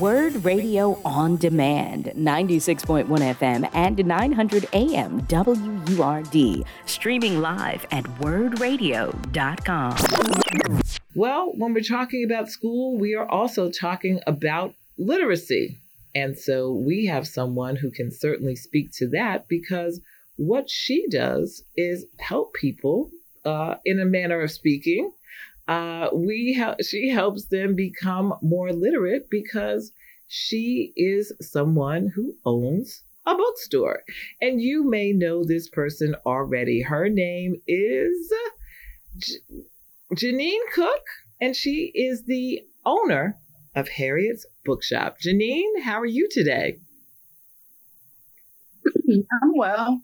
Word Radio on Demand, 96.1 FM and 900 AM WURD, streaming live at wordradio.com. Well, when we're talking about school, we are also talking about literacy. And so we have someone who can certainly speak to that because what she does is help people, uh, in a manner of speaking, uh, we help, she helps them become more literate because she is someone who owns a bookstore. And you may know this person already. Her name is J- Jeannine Cook, and she is the owner of Harriet's Bookshop. Jeannine, how are you today? I'm well.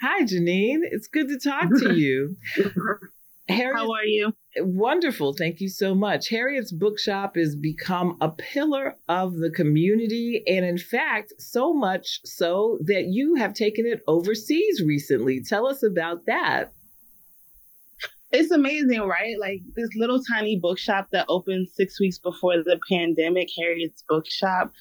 Hi, Jeannine. It's good to talk to you. Harriet, How are you? Wonderful. Thank you so much. Harriet's Bookshop has become a pillar of the community. And in fact, so much so that you have taken it overseas recently. Tell us about that. It's amazing, right? Like this little tiny bookshop that opened six weeks before the pandemic, Harriet's Bookshop,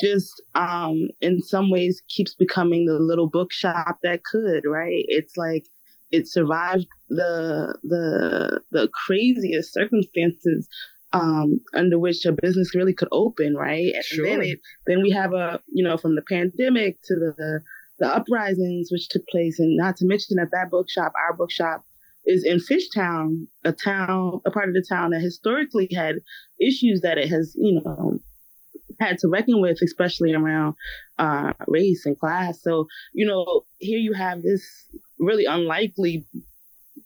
just um, in some ways keeps becoming the little bookshop that could, right? It's like it survived the the the craziest circumstances um, under which a business really could open, right? And sure. then it, then we have a you know from the pandemic to the the uprisings which took place, and not to mention that that bookshop, our bookshop, is in Fishtown, a town, a part of the town that historically had issues that it has you know had to reckon with, especially around uh, race and class. So, you know, here you have this really unlikely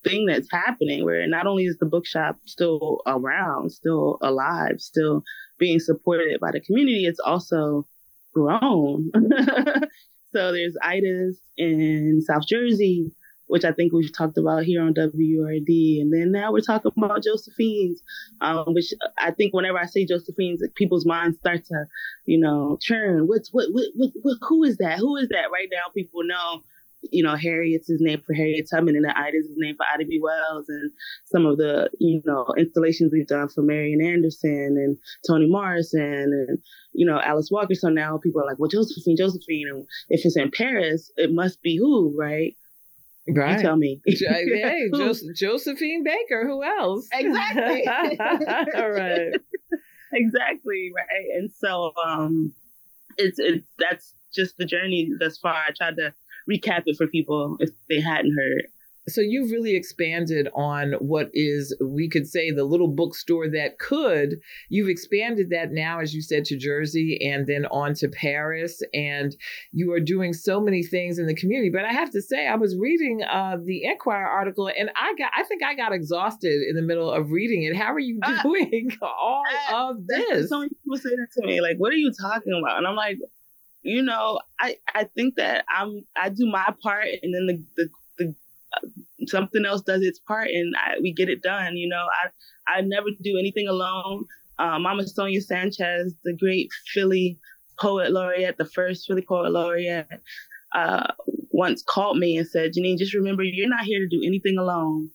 thing that's happening where not only is the bookshop still around, still alive, still being supported by the community, it's also grown. so there's Ida's in South Jersey, which I think we've talked about here on WURD. And then now we're talking about Josephine's, um, which I think whenever I say Josephine's, people's minds start to, you know, churn. What's what, what, what, what, who is that? Who is that? Right now, people know you know, Harriet's his name for Harriet Tubman and the Ida's his name for Ida B. Wells and some of the, you know, installations we've done for Marian Anderson and Toni Morrison and, you know, Alice Walker. So now people are like, well, Josephine, Josephine. And if it's in Paris, it must be who, right? Right. You tell me. hey, Josephine Baker. Who else? Exactly. All right. exactly. Right. And so, um, it's, it's, that's just the journey thus far. I tried to recap it for people if they hadn't heard. So you've really expanded on what is, we could say, the little bookstore that could. You've expanded that now, as you said, to Jersey and then on to Paris, and you are doing so many things in the community. But I have to say, I was reading uh, the Enquirer article, and I got, I think I got exhausted in the middle of reading it. How are you uh, doing uh, all uh, of this? So many people say that to me, like, "What are you talking about?" And I'm like, you know, I I think that I'm I do my part, and then the the, the uh, something else does its part, and I, we get it done. You know, I I never do anything alone. Uh, Mama Sonia Sanchez, the great Philly poet laureate, the first Philly poet laureate, uh, once called me and said, Jeannine, just remember you're not here to do anything alone.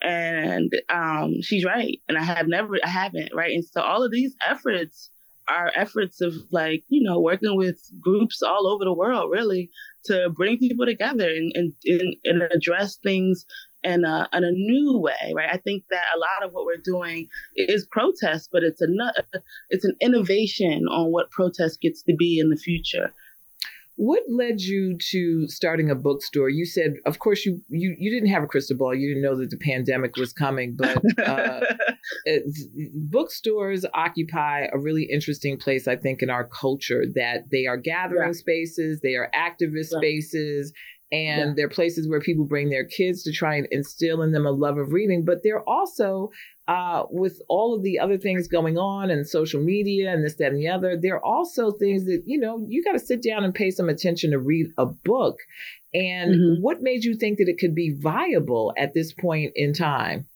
And um, she's right. And I have never, I haven't, right? And so all of these efforts our efforts of like you know working with groups all over the world really to bring people together and and, and, address things in a, in a new way right? I think that a lot of what we're doing is protest but it's a it's an innovation on what protest gets to be in the future what led you to starting a bookstore? You said, of course, you you you didn't have a crystal ball. You didn't know that the pandemic was coming, but uh, bookstores occupy a really interesting place, I think, in our culture. That they are gathering yeah. spaces, they are activist yeah. spaces, and yeah. they're places where people bring their kids to try and instill in them a love of reading. But they're also uh, with all of the other things going on and social media and this, that, and the other, there are also things that, you know, you got to sit down and pay some attention to read a book. And mm-hmm. what made you think that it could be viable at this point in time?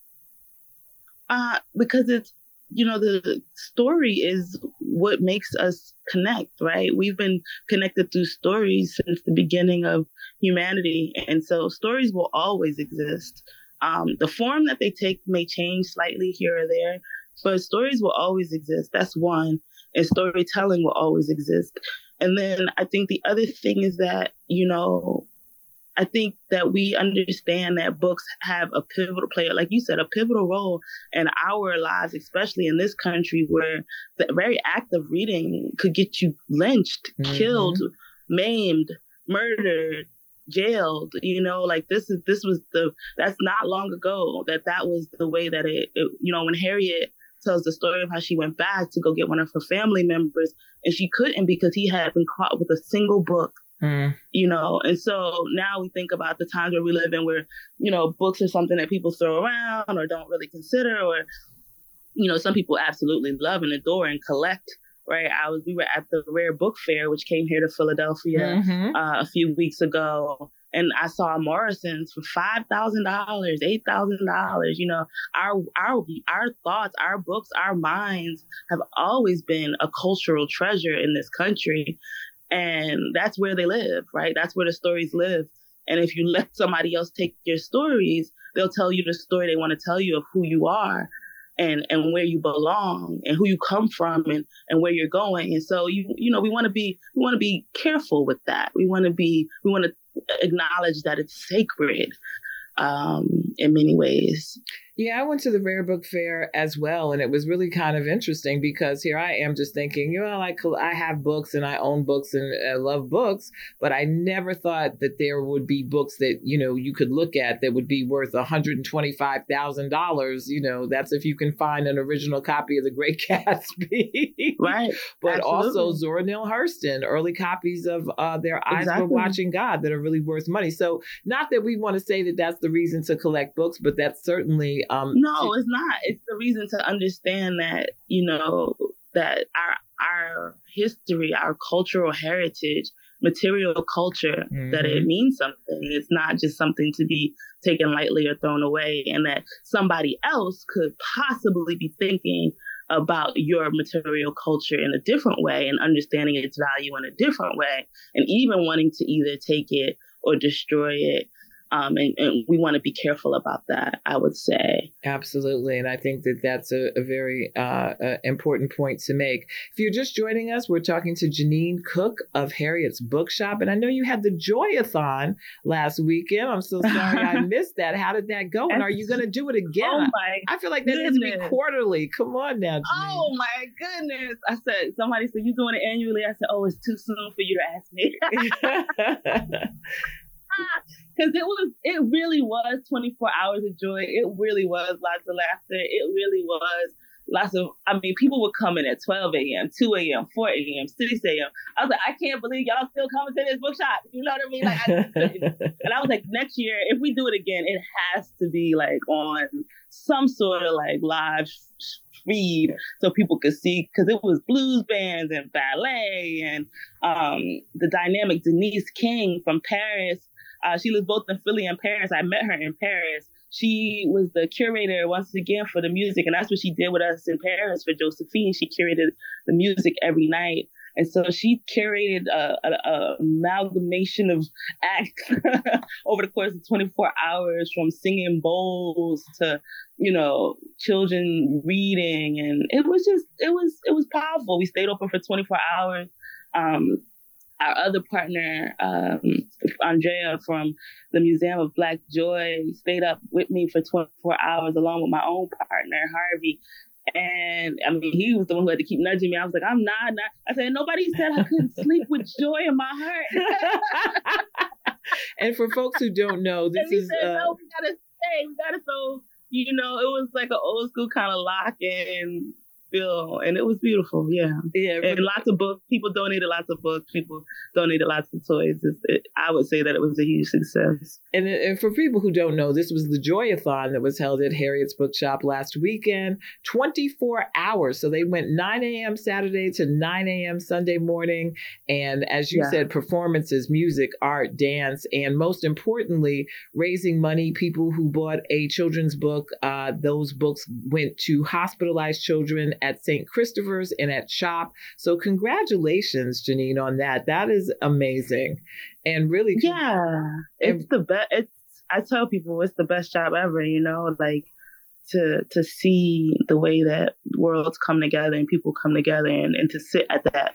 Uh, because it's, you know, the story is what makes us connect, right? We've been connected through stories since the beginning of humanity. And so stories will always exist. Um, the form that they take may change slightly here or there, but stories will always exist. That's one. And storytelling will always exist. And then I think the other thing is that, you know, I think that we understand that books have a pivotal player, like you said, a pivotal role in our lives, especially in this country where the very act of reading could get you lynched, mm-hmm. killed, maimed, murdered, jailed. You know, like this is this was the that's not long ago that that was the way that it, it you know when Harriet tells the story of how she went back to go get one of her family members and she couldn't because he had been caught with a single book Mm. You know, and so now we think about the times where we live in where, you know, books are something that people throw around or don't really consider or, you know, some people absolutely love and adore and collect. Right. I was, we were at the Rare Book Fair, which came here to Philadelphia mm-hmm. uh, a few weeks ago. And I saw Morrison's for five thousand dollars, eight thousand dollars. You know, our our our thoughts, our books, our minds have always been a cultural treasure in this country, and that's where they live, right? That's where the stories live. And if you let somebody else take your stories, they'll tell you the story they want to tell you of who you are and and where you belong and who you come from and and where you're going. And so you you know, we want to be we want to be careful with that. We want to be we want to acknowledge that it's sacred um in many ways. Yeah, I went to the Rare Book Fair as well, and it was really kind of interesting because here I am just thinking, you know, like I have books and I own books and I love books, but I never thought that there would be books that you know you could look at that would be worth one hundred and twenty five thousand dollars. You know, that's if you can find an original copy of The Great Gatsby, right? but Absolutely. also Zora Neale Hurston, early copies of uh, Their Eyes exactly. Were Watching God that are really worth money. So, not that we want to say that that's the reason to collect books, but that's certainly um, no, it's not. It's the reason to understand that you know that our our history, our cultural heritage, material culture, mm-hmm. that it mm-hmm. means something. It's not just something to be taken lightly or thrown away, and that somebody else could possibly be thinking about your material culture in a different way and understanding its value in a different way, and even wanting to either take it or destroy it um, and, and, we want to be careful about that, I would say. Absolutely. And I think that that's a, a very uh, uh, important point to make. If you're just joining us, we're talking to Jeannine Cook of Harriet's Bookshop. And I know you had the Joyathon last weekend. I'm so sorry I missed that. How did that go? And are you going to do it again? Oh my I feel like that needs to be quarterly. Come on now. Jeannine. Oh my goodness. I said, somebody said, you're doing it annually? I said, oh, it's too soon for you to ask me. because it was it really was 24 hours of joy. It really was lots of laughter. It really was lots of i mean people would come in at 12 a.m 2 a.m 4 a.m 6 a.m i was like i can't believe y'all still coming to this bookshop you know what i mean? Like I, and i was like next year if we do it again it has to be like on some sort of like live feed so people could see. Because it was blues bands and ballet and um, the dynamic denise king from paris uh, she lives both in Philly and Paris. I met her in Paris. She was the curator once again for the music, and that's what she did with us in Paris for Josephine. She curated the music every night. And so she curated a, a, a amalgamation of acts over the course of 24 hours, from singing bowls to, you know, children reading, and it was just, it was, it was powerful. We stayed open for 24 hours. Um, our other partner, um, Andrea from the Museum of Black Joy, stayed up with me for 24 hours along with my own partner, Harvey. And I mean, he was the one who had to keep nudging me. I was like, I'm not, not. I said, nobody said I couldn't sleep with joy in my heart. and for folks who don't know, this is. Said, uh... no, we gotta stay. We gotta so you know, it was like an old school kind of lock in feel, and it was beautiful. Yeah, yeah, and lots of books. People donated lots of books. People donated lots of toys. It, I would say that it was a huge success. And, and for people who don't know, this was the Joyathon that was held at Harriet's Bookshop last weekend. Twenty four hours. So they went nine a.m. Saturday to nine a.m. Sunday morning, and as you yeah. said, performances, music, art, dance, and most importantly, raising money. People who bought a children's book, uh, those books went to hospitalized children at St. Christopher's and at CHOP. So congratulations, Jeannine, on that. That is amazing. And really Yeah. It's the best it's I tell people it's the best job ever, you know, like to to see the way that worlds come together and people come together and, and to sit at that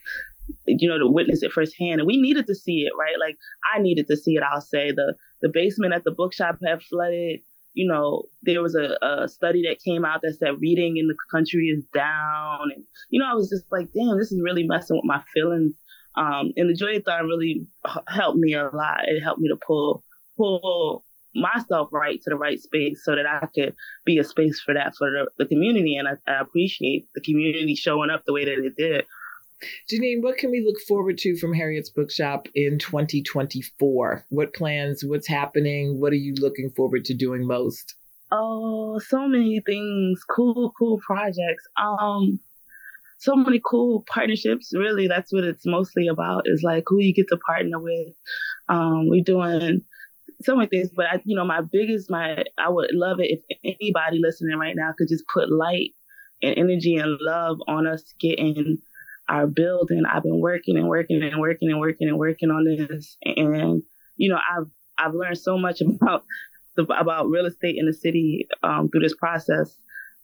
you know to witness it firsthand and we needed to see it right like i needed to see it i'll say the the basement at the bookshop had flooded you know there was a, a study that came out that said reading in the country is down and you know i was just like damn this is really messing with my feelings um, and the joyathon really helped me a lot it helped me to pull pull myself right to the right space so that I could be a space for that for the, the community. And I, I, appreciate the community showing up the way that it did. Jeannine, what can we look forward to from Harriet's Bookshop in 2024? What plans? What's happening? What are you looking forward to doing most? Oh, so many things. Cool, cool projects. Um, so many cool partnerships. Really, that's what it's mostly about. Is like who you get to partner with. Um, we're doing so many things, but I, you know, my biggest, my, I would love it if anybody listening right now could just put light and energy and love on us getting our building. I've been working and working and working and working and working on this, and you know, I've I've learned so much about the about real estate in the city um, through this process.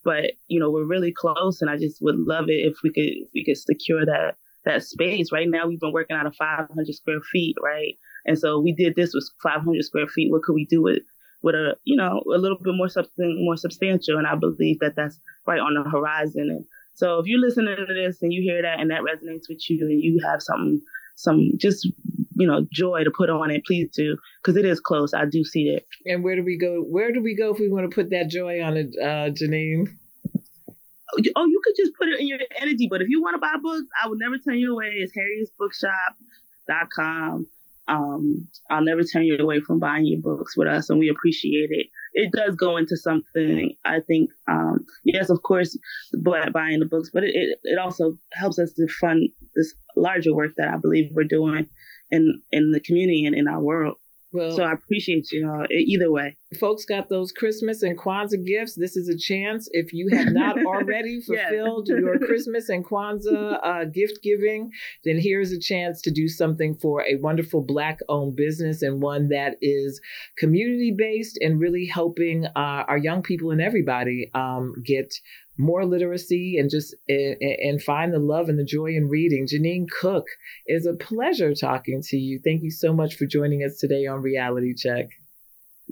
But you know, we're really close, and I just would love it if we could if we could secure that that space. Right now, we've been working out of 500 square feet, right? And so we did this with 500 square feet. What could we do with with a you know a little bit more something more substantial? And I believe that that's right on the horizon. And so if you're listening to this and you hear that and that resonates with you and you have something some just you know joy to put on it please do because it is close. I do see it. And where do we go where do we go if we want to put that joy on it uh jeannine? Oh you could just put it in your energy but if you want to buy books i would never turn you away. It's harrietsbookshop.com um, I'll never turn you away from buying your books with us, and we appreciate it. It does go into something. I think, um, yes, of course, buying the books, but it, it, also helps us to fund this larger work that I believe we're doing in in the community and in our world. Well, so I appreciate y'all either way. Folks got those Christmas and Kwanzaa gifts. This is a chance. If you have not already fulfilled your Christmas and Kwanzaa uh, gift giving, then here's a chance to do something for a wonderful Black owned business and one that is community based and really helping uh, our young people and everybody um, get more literacy and just and, and find the love and the joy in reading. Jeannine Cook, is a pleasure talking to you. Thank you so much for joining us today on Reality Check.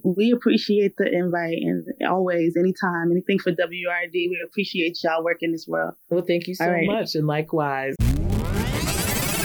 We appreciate the invite and always, anytime, anything for WURD. We appreciate y'all working this world. Well, thank you so right. much, and likewise.